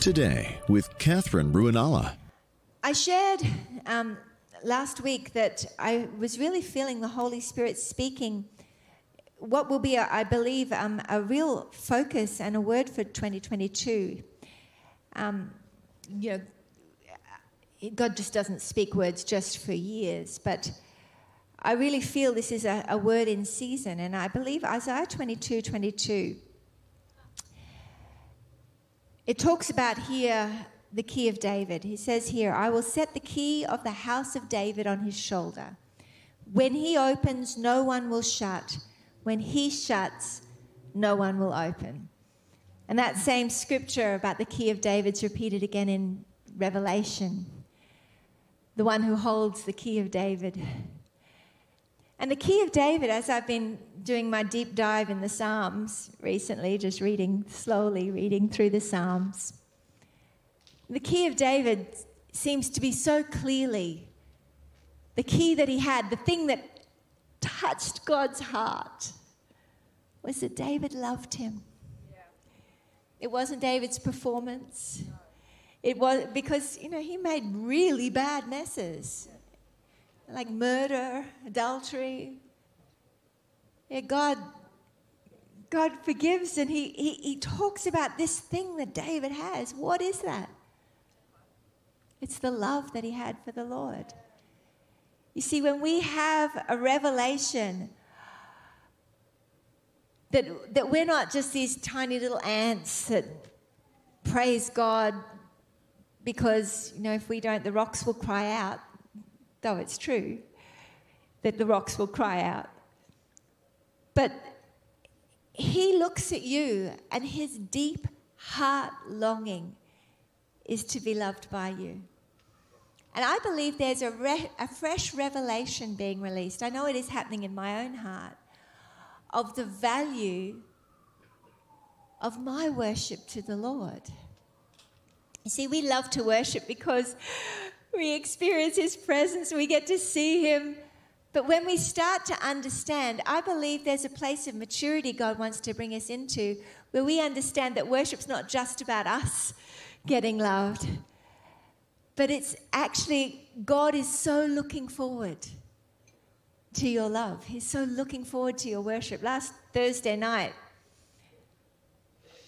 Today with Katherine Ruonala. I shared um, last week that I was really feeling the Holy Spirit speaking what will be, I believe, um, a real focus and a word for 2022. Um, you know, God just doesn't speak words just for years, but I really feel this is a, a word in season, and I believe Isaiah 22 22 it talks about here the key of David. He says here, I will set the key of the house of David on his shoulder. When he opens, no one will shut. When he shuts, no one will open. And that same scripture about the key of David's repeated again in Revelation. The one who holds the key of David. And the key of David, as I've been doing my deep dive in the Psalms recently, just reading slowly, reading through the Psalms, the key of David seems to be so clearly the key that he had, the thing that touched God's heart, was that David loved him. It wasn't David's performance. It was because, you know, he made really bad messes like murder, adultery. Yeah, God, God forgives and he, he, he talks about this thing that David has. What is that? It's the love that he had for the Lord. You see, when we have a revelation that, that we're not just these tiny little ants that praise God because, you know, if we don't, the rocks will cry out though it's true, that the rocks will cry out. But he looks at you, and his deep heart longing is to be loved by you. And I believe there's a, re- a fresh revelation being released. I know it is happening in my own heart of the value of my worship to the Lord. You see, we love to worship because we experience His presence, we get to see Him. But when we start to understand, I believe there's a place of maturity God wants to bring us into where we understand that worship's not just about us getting loved, but it's actually God is so looking forward to your love. He's so looking forward to your worship. Last Thursday night,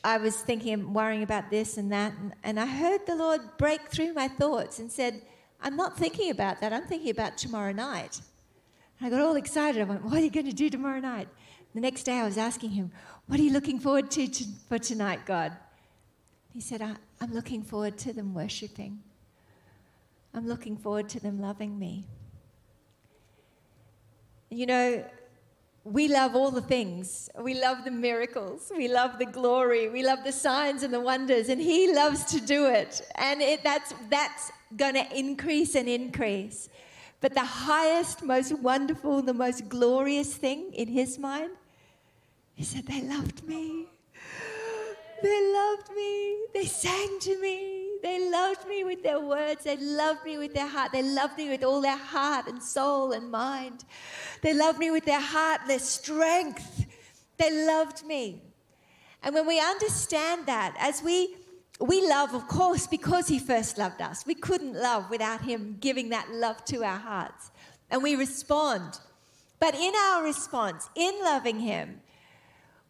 I was thinking and worrying about this and that, and, and I heard the Lord break through my thoughts and said, I'm not thinking about that. I'm thinking about tomorrow night. And I got all excited. I went, What are you going to do tomorrow night? The next day I was asking him, What are you looking forward to, to for tonight, God? He said, I'm looking forward to them worshiping. I'm looking forward to them loving me. You know, we love all the things. We love the miracles. We love the glory. We love the signs and the wonders. And He loves to do it. And it, that's, that's going to increase and increase. But the highest, most wonderful, the most glorious thing in His mind, He said, They loved me. They loved me. They sang to me. They loved me with their words. They loved me with their heart. They loved me with all their heart and soul and mind. They loved me with their heart, their strength. They loved me. And when we understand that, as we we love, of course, because he first loved us. We couldn't love without him giving that love to our hearts. And we respond. But in our response, in loving him,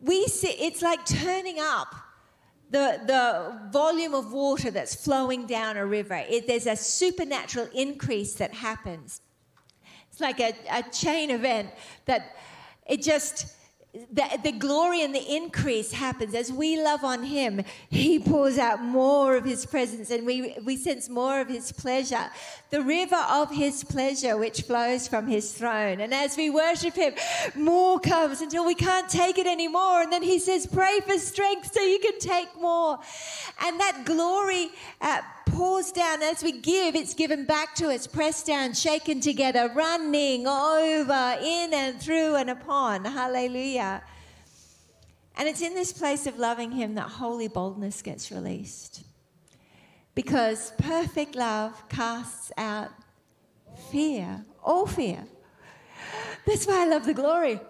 we see it's like turning up the, the volume of water that's flowing down a river. It, there's a supernatural increase that happens. It's like a, a chain event that it just the, the glory and the increase happens. As we love on him he pours out more of his presence and we, we sense more of his pleasure. The river of his pleasure which flows from his throne. And as we worship him more comes until we can't take it anymore. And then he says pray for strength so you can take more. And that glory uh, pours down as we give, it's given back to us, pressed down, shaken together, running over, in and through and upon. Hallelujah. And it's in this place of loving Him that holy boldness gets released. Because perfect love casts out fear, all fear. That's why I love the glory.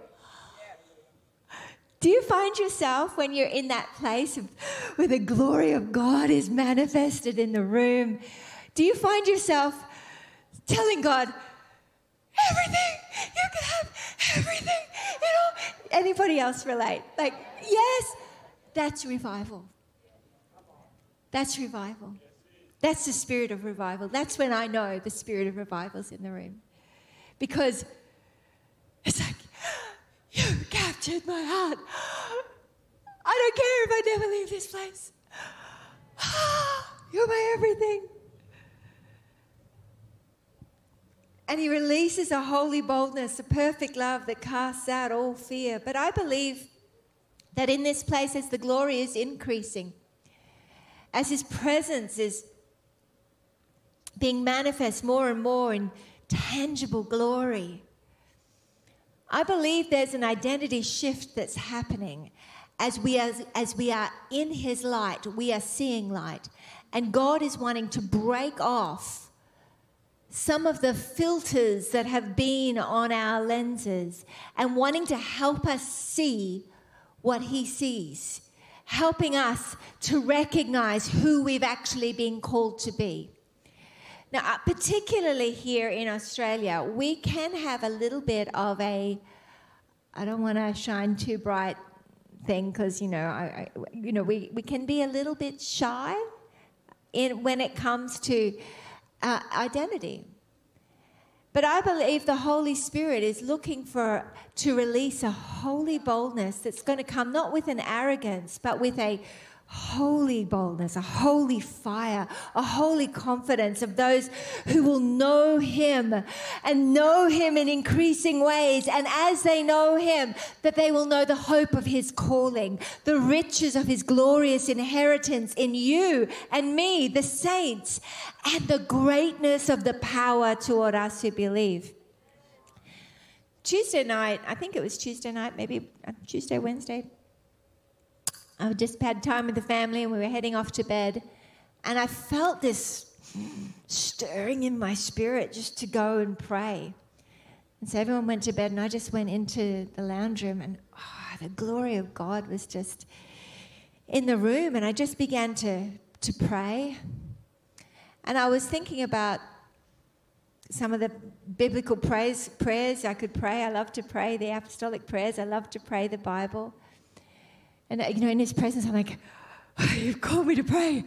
Do you find yourself when you're in that place of, where the glory of God is manifested in the room? Do you find yourself telling God, everything, you can have everything, you know? Anybody else relate? Like, yes, that's revival. That's revival. That's the spirit of revival. That's when I know the spirit of revival is in the room. Because you captured my heart. I don't care if I never leave this place. You're my everything. And he releases a holy boldness, a perfect love that casts out all fear. But I believe that in this place, as the glory is increasing, as his presence is being manifest more and more in tangible glory, I believe there's an identity shift that's happening. As we, are, as we are in His light, we are seeing light. And God is wanting to break off some of the filters that have been on our lenses and wanting to help us see what He sees, helping us to recognize who we've actually been called to be. Now, uh, particularly here in Australia, we can have a little bit of a, I don't want to shine too bright thing because, you know, I, I, you know, we, we can be a little bit shy in, when it comes to uh, identity. But I believe the Holy Spirit is looking for to release a holy boldness that's going to come not with an arrogance, but with a holy boldness, a holy fire, a holy confidence of those who will know Him and know Him in increasing ways. And as they know Him, that they will know the hope of His calling, the riches of His glorious inheritance in you and me, the saints, and the greatness of the power toward us who believe. Tuesday night, I think it was Tuesday night, maybe uh, Tuesday, Wednesday I just had time with the family and we were heading off to bed. And I felt this stirring in my spirit just to go and pray. And so everyone went to bed, and I just went into the lounge room, and oh, the glory of God was just in the room. And I just began to, to pray. And I was thinking about some of the biblical praise, prayers I could pray. I love to pray the apostolic prayers, I love to pray the Bible. And, uh, you know, in his presence, I'm like, oh, you've called me to pray.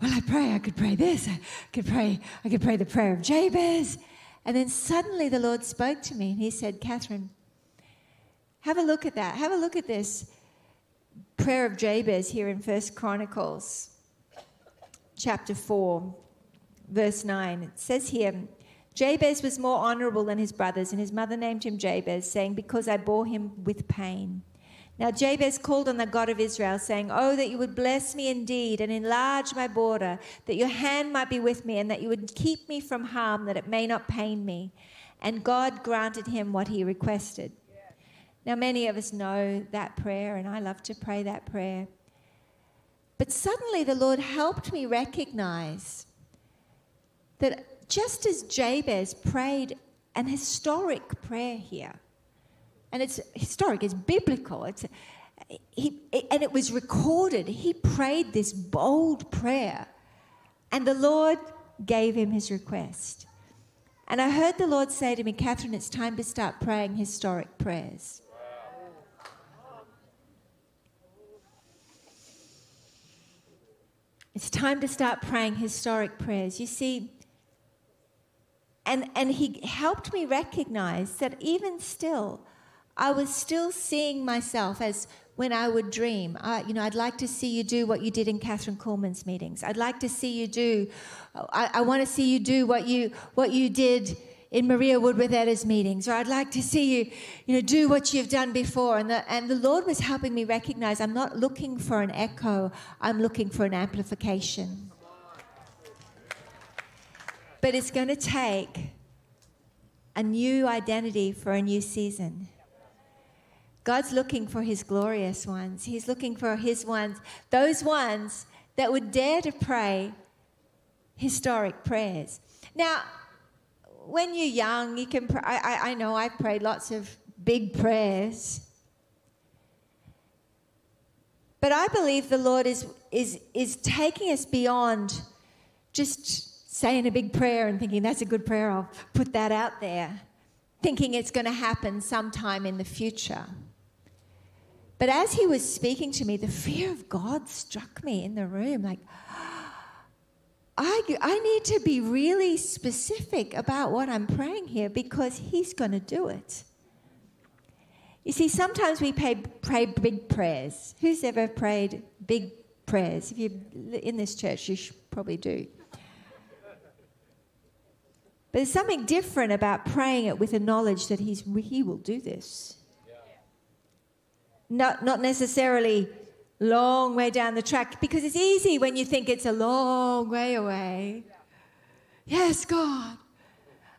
Well, I pray. I could pray this. I could pray. I could pray the prayer of Jabez. And then suddenly the Lord spoke to me and he said, Katherine, have a look at that. Have a look at this prayer of Jabez here in First Chronicles chapter 4, verse 9. It says here, Jabez was more honorable than his brothers, and his mother named him Jabez, saying, Because I bore him with pain. Now Jabez called on the God of Israel, saying, Oh, that you would bless me indeed and enlarge my border, that your hand might be with me, and that you would keep me from harm, that it may not pain me. And God granted him what he requested. Now, many of us know that prayer, and I love to pray that prayer. But suddenly the Lord helped me recognize that just as Jabez prayed an historic prayer here, and it's historic, it's biblical. It's, he, and it was recorded. He prayed this bold prayer, and the Lord gave him his request. And I heard the Lord say to me, Katherine, it's time to start praying historic prayers. It's time to start praying historic prayers. You see, and, and he helped me recognize that even still, I was still seeing myself as when I would dream. I, you know, I'd like to see you do what you did in Kathryn Kuhlman's meetings. I'd like to see you do. I, I want to see you do what you what you did in Maria Woodworth-Etta's meetings, or I'd like to see you, you know, do what you've done before. And the, and the Lord was helping me recognize I'm not looking for an echo, I'm looking for an amplification. But it's going to take a new identity for a new season. God's looking for his glorious ones. He's looking for his ones, those ones that would dare to pray historic prayers. Now, when you're young, you can. I, I know I've prayed lots of big prayers, But I believe the Lord is, is, is taking us beyond just saying a big prayer and thinking that's a good prayer, I'll put that out there, thinking it's going to happen sometime in the future. But as he was speaking to me, the fear of God struck me in the room like, I, I need to be really specific about what I'm praying here because he's going to do it. You see, sometimes we pray, pray big prayers. Who's ever prayed big prayers? If you're in this church, you probably do. But there's something different about praying it with a knowledge that he's, he will do this. Not, not necessarily long way down the track, because it's easy when you think it's a long way away. Yes, God.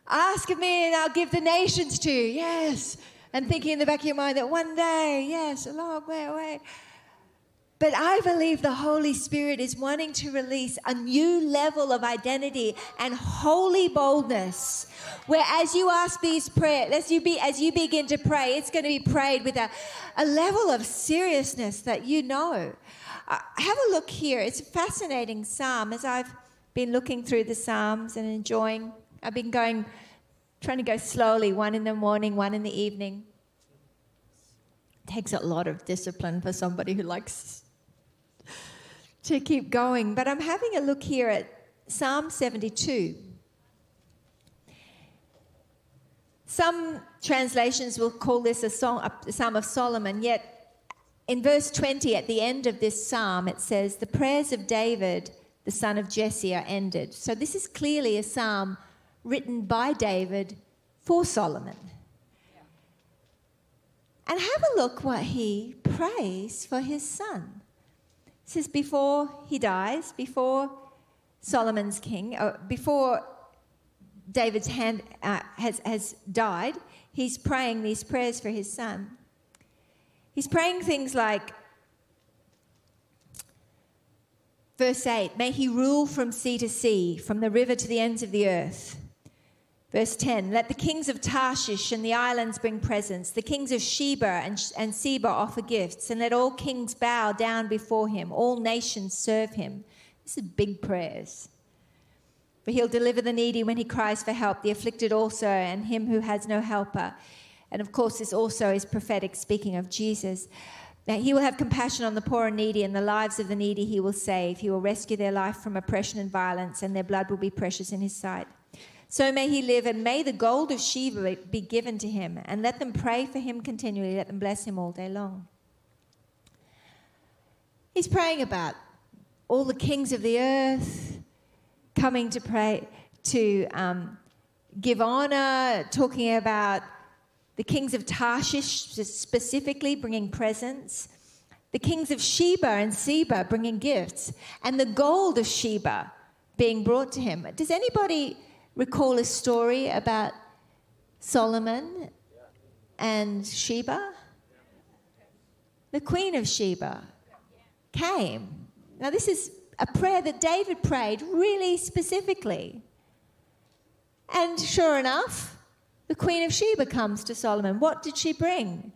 Ask of me and I'll give the nations to you. Yes and thinking in the back of your mind that one day, yes, a long way away. But I believe the Holy Spirit is wanting to release a new level of identity and holy boldness. Where as you ask these prayers, as you, be, as you begin to pray, it's going to be prayed with a, a level of seriousness that you know. Uh, have a look here. It's a fascinating psalm. As I've been looking through the psalms and enjoying, I've been going trying to go slowly, one in the morning, one in the evening. It takes a lot of discipline for somebody who likes to keep going. But I'm having a look here at Psalm 72. Some translations will call this a, song, a Psalm of Solomon, yet in verse 20, at the end of this psalm, it says, The prayers of David, the son of Jesse, are ended. So this is clearly a psalm written by David for Solomon. And have a look what he prays for his son. Says, before he dies, before Solomon's king, uh, before David's hand uh, has, has died, he's praying these prayers for his son. He's praying things like, verse 8, may he rule from sea to sea, from the river to the ends of the earth. Verse 10 Let the kings of Tarshish and the islands bring presents, the kings of Sheba and, and Seba offer gifts, and let all kings bow down before him, all nations serve him. This is big prayers. For he'll deliver the needy when he cries for help, the afflicted also, and him who has no helper. And of course, this also is prophetic, speaking of Jesus. That he will have compassion on the poor and needy, and the lives of the needy he will save. He will rescue their life from oppression and violence, and their blood will be precious in his sight. So may he live, and may the gold of Sheba be given to him, and let them pray for him continually, let them bless him all day long. He's praying about all the kings of the earth coming to pray, to um, give honor, talking about the kings of Tarshish specifically bringing presents, the kings of Sheba and Seba bringing gifts, and the gold of Sheba being brought to him. Does anybody recall a story about Solomon and Sheba? The Queen of Sheba came. Now, this is a prayer that David prayed really specifically. And sure enough, the Queen of Sheba comes to Solomon. What did she bring?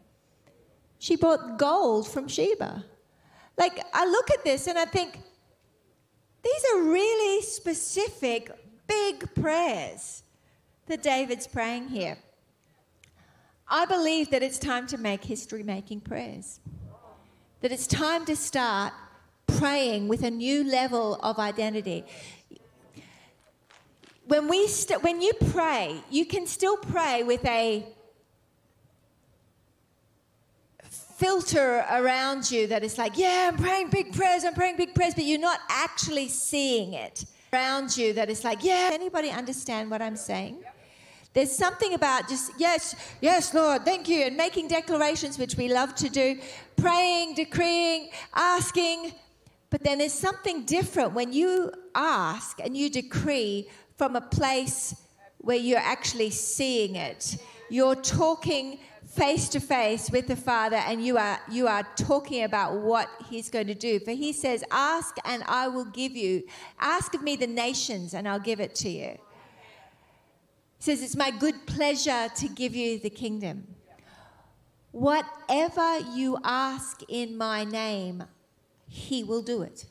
She brought gold from Sheba. Like, I look at this and I think, these are really specific big prayers that David's praying here. I believe that it's time to make history making prayers. That it's time to start praying with a new level of identity. When, we st- when you pray, you can still pray with a filter around you that is like, yeah, I'm praying big prayers, I'm praying big prayers, but you're not actually seeing it around you that is like, yeah, anybody understand what I'm saying? There's something about just, yes, yes, Lord, thank you, and making declarations, which we love to do, praying, decreeing, asking. But then there's something different when you ask and you decree from a place where you're actually seeing it. You're talking face to face with the Father and you are, you are talking about what He's going to do. For He says, Ask and I will give you. Ask of me the nations and I'll give it to you. He says, It's my good pleasure to give you the kingdom. Whatever you ask in my name, He will do it.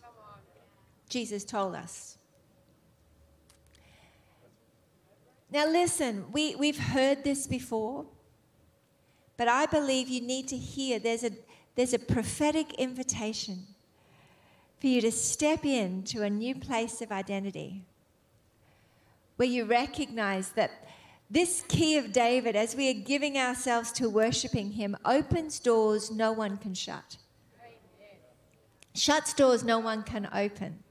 Jesus told us. Now, listen, we, we've heard this before, but I believe you need to hear there's a, there's a prophetic invitation for you to step into a new place of identity where you recognize that this key of David, as we are giving ourselves to worshiping Him, opens doors no one can shut, shuts doors no one can open.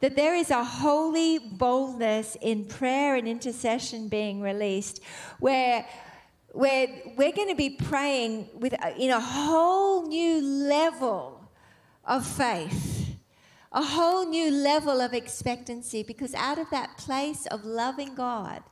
That there is a holy boldness in prayer and intercession being released where where we're going to be praying with uh, in a whole new level of faith a whole new level of expectancy because out of that place of loving God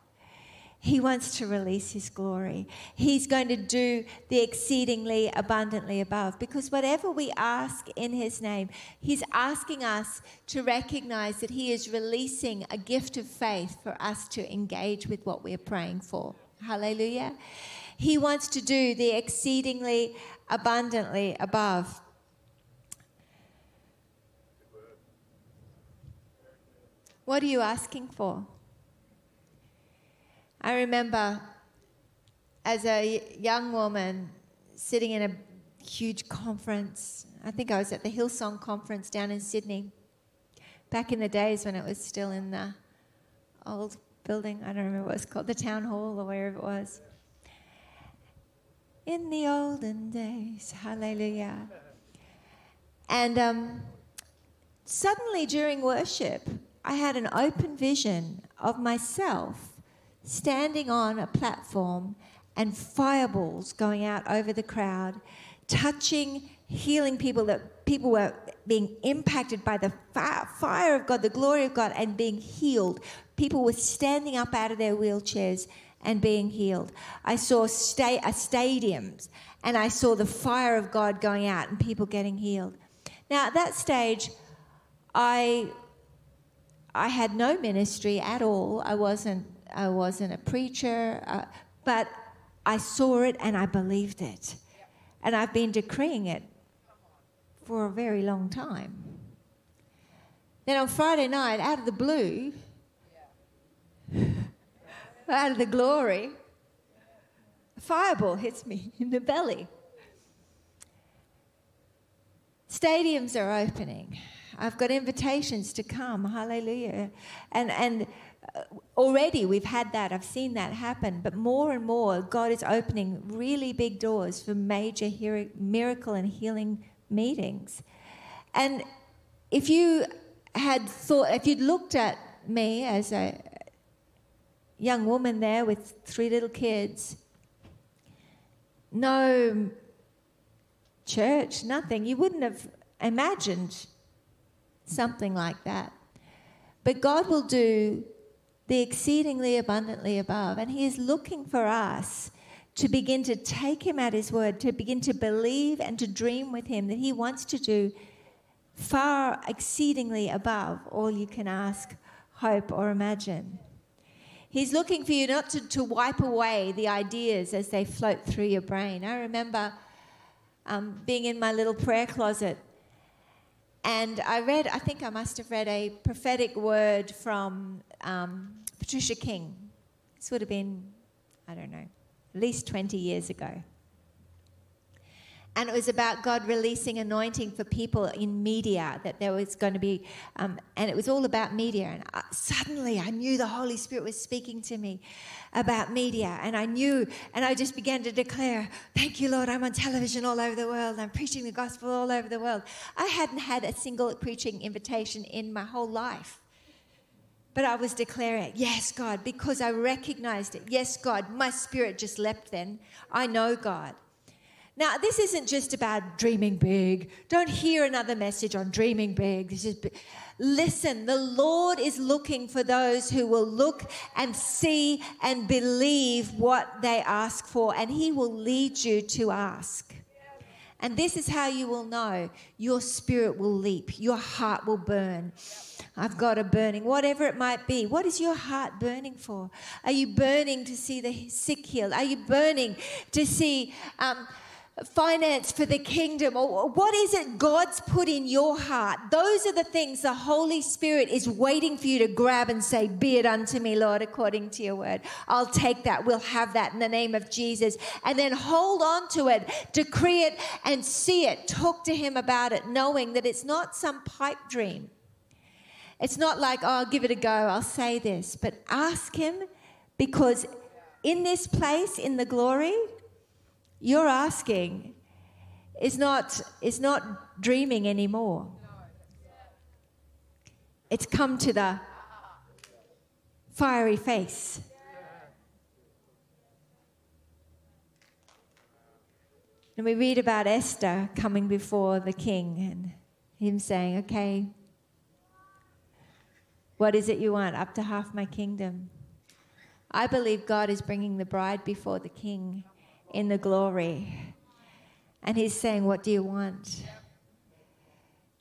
he wants to release His glory. He's going to do the exceedingly abundantly above because whatever we ask in His name, He's asking us to recognize that He is releasing a gift of faith for us to engage with what we're praying for. Hallelujah. He wants to do the exceedingly abundantly above. What are you asking for? I remember as a young woman sitting in a huge conference. I think I was at the Hillsong conference down in Sydney back in the days when it was still in the old building. I don't remember what it's called, the town hall or wherever it was. In the olden days, hallelujah. And um, suddenly during worship, I had an open vision of myself standing on a platform and fireballs going out over the crowd, touching, healing people that people were being impacted by the fire of God, the glory of God, and being healed. People were standing up out of their wheelchairs and being healed. I saw sta- a stadiums and I saw the fire of God going out and people getting healed. Now, at that stage, I I had no ministry at all. I wasn't I wasn't a preacher, uh, but I saw it and I believed it. And I've been decreeing it for a very long time. Then on Friday night, out of the blue, out of the glory, a fireball hits me in the belly. Stadiums are opening. I've got invitations to come. Hallelujah. And, and uh, already we've had that. I've seen that happen. But more and more, God is opening really big doors for major miracle and healing meetings. And if you had thought, if you'd looked at me as a young woman there with three little kids, no church, nothing, you wouldn't have imagined something like that. But God will do the exceedingly abundantly above. And He is looking for us to begin to take Him at His word, to begin to believe and to dream with Him that He wants to do far exceedingly above all you can ask, hope, or imagine. He's looking for you not to, to wipe away the ideas as they float through your brain. I remember um, being in my little prayer closet and I read, I think I must have read a prophetic word from um, Patricia King. This would have been, I don't know, at least 20 years ago. And it was about God releasing anointing for people in media, that there was going to be, um, and it was all about media. And I, suddenly I knew the Holy Spirit was speaking to me about media. And I knew, and I just began to declare, Thank you, Lord, I'm on television all over the world. I'm preaching the gospel all over the world. I hadn't had a single preaching invitation in my whole life. But I was declaring, Yes, God, because I recognized it. Yes, God, my spirit just leapt then. I know God. Now, this isn't just about dreaming big. Don't hear another message on dreaming big. This is listen, the Lord is looking for those who will look and see and believe what they ask for, and He will lead you to ask. And this is how you will know your spirit will leap, your heart will burn. I've got a burning, whatever it might be. What is your heart burning for? Are you burning to see the sick healed? Are you burning to see um, finance for the kingdom or what is it God's put in your heart? Those are the things the Holy Spirit is waiting for you to grab and say, Be it unto me, Lord, according to your word. I'll take that. We'll have that in the name of Jesus. And then hold on to it, decree it, and see it. Talk to Him about it, knowing that it's not some pipe dream. It's not like, oh, I'll give it a go, I'll say this. But ask Him because in this place, in the glory, you're asking is not, is not dreaming anymore. It's come to the fiery face. And we read about Esther coming before the king and him saying, Okay, what is it you want? Up to half my kingdom. I believe God is bringing the bride before the king in the glory. And He's saying, What do you want?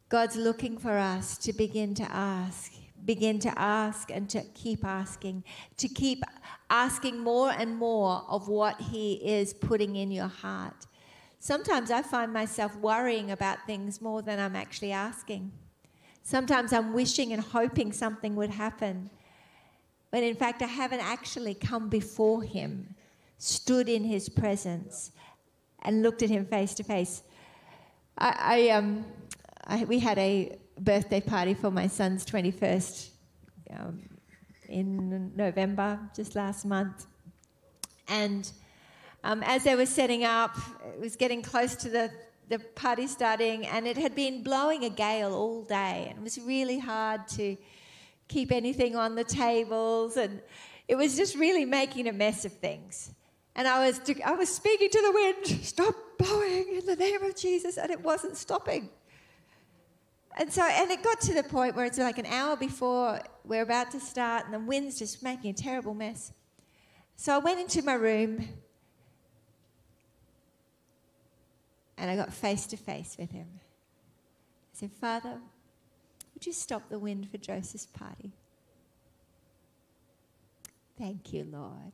God's looking for us to begin to ask, begin to ask and to keep asking, to keep asking more and more of what He is putting in your heart. Sometimes I find myself worrying about things more than I'm actually asking. Sometimes I'm wishing and hoping something would happen, when in fact I haven't actually come before Him stood in his presence and looked at him face to face. I, I, um, I, we had a birthday party for my son's 21st um, in November, just last month. And um, as they were setting up, it was getting close to the, the party starting, and it had been blowing a gale all day, and it was really hard to keep anything on the tables, and it was just really making a mess of things. And I was, I was speaking to the wind, stop blowing in the name of Jesus, and it wasn't stopping. And so, and it got to the point where it's like an hour before we're about to start, and the wind's just making a terrible mess. So I went into my room, and I got face to face with him. I said, Father, would you stop the wind for Joseph's party? Thank you, Lord.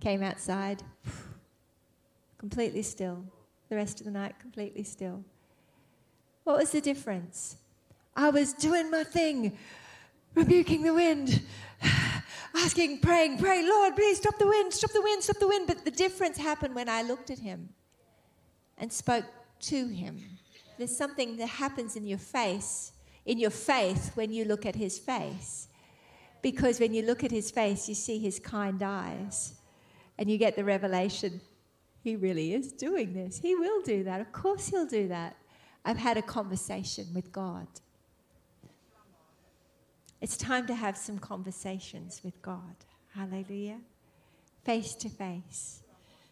Came outside, completely still. The rest of the night, completely still. What was the difference? I was doing my thing, rebuking the wind, asking, praying, pray, Lord, please stop the wind, stop the wind, stop the wind. But the difference happened when I looked at him and spoke to him. There's something that happens in your face, in your faith, when you look at his face. Because when you look at his face, you see his kind eyes and you get the revelation he really is doing this. He will do that. Of course, he'll do that. I've had a conversation with God. It's time to have some conversations with God. Hallelujah. Face to face,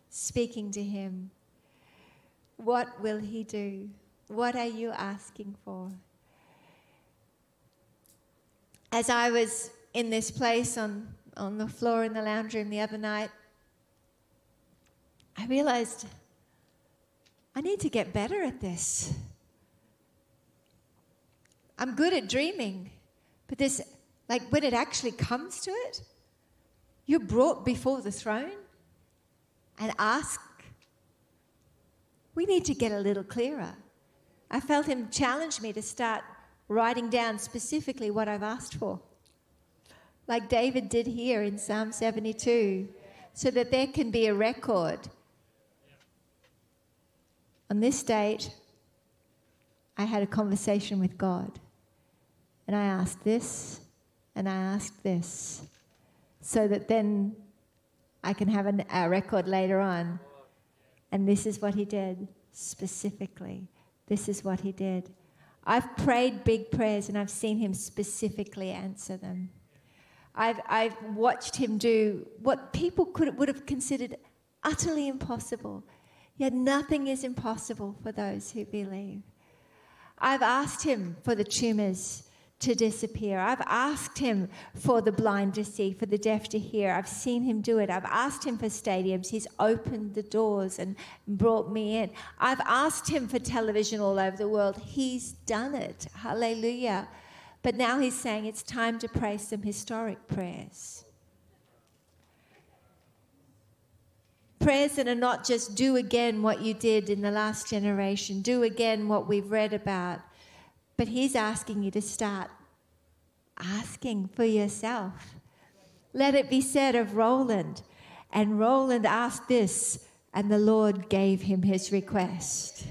speaking to Him. What will He do? What are you asking for? As I was in this place on, on the floor in the lounge room the other night, I realized I need to get better at this. I'm good at dreaming, but this, like when it actually comes to it, you're brought before the throne and ask. We need to get a little clearer. I felt him challenge me to start writing down specifically what I've asked for, like David did here in Psalm 72, so that there can be a record on this date, I had a conversation with God. And I asked this and I asked this so that then I can have an, a record later on. And this is what he did specifically. This is what he did. I've prayed big prayers and I've seen him specifically answer them. I've, I've watched him do what people could, would have considered utterly impossible. Yet nothing is impossible for those who believe. I've asked him for the tumors to disappear. I've asked him for the blind to see, for the deaf to hear. I've seen him do it. I've asked him for stadiums. He's opened the doors and brought me in. I've asked him for television all over the world. He's done it. Hallelujah. But now he's saying it's time to pray some historic prayers. prayers that are not just do again what you did in the last generation, do again what we've read about, but He's asking you to start asking for yourself. Let it be said of Roland. And Roland asked this, and the Lord gave him his request.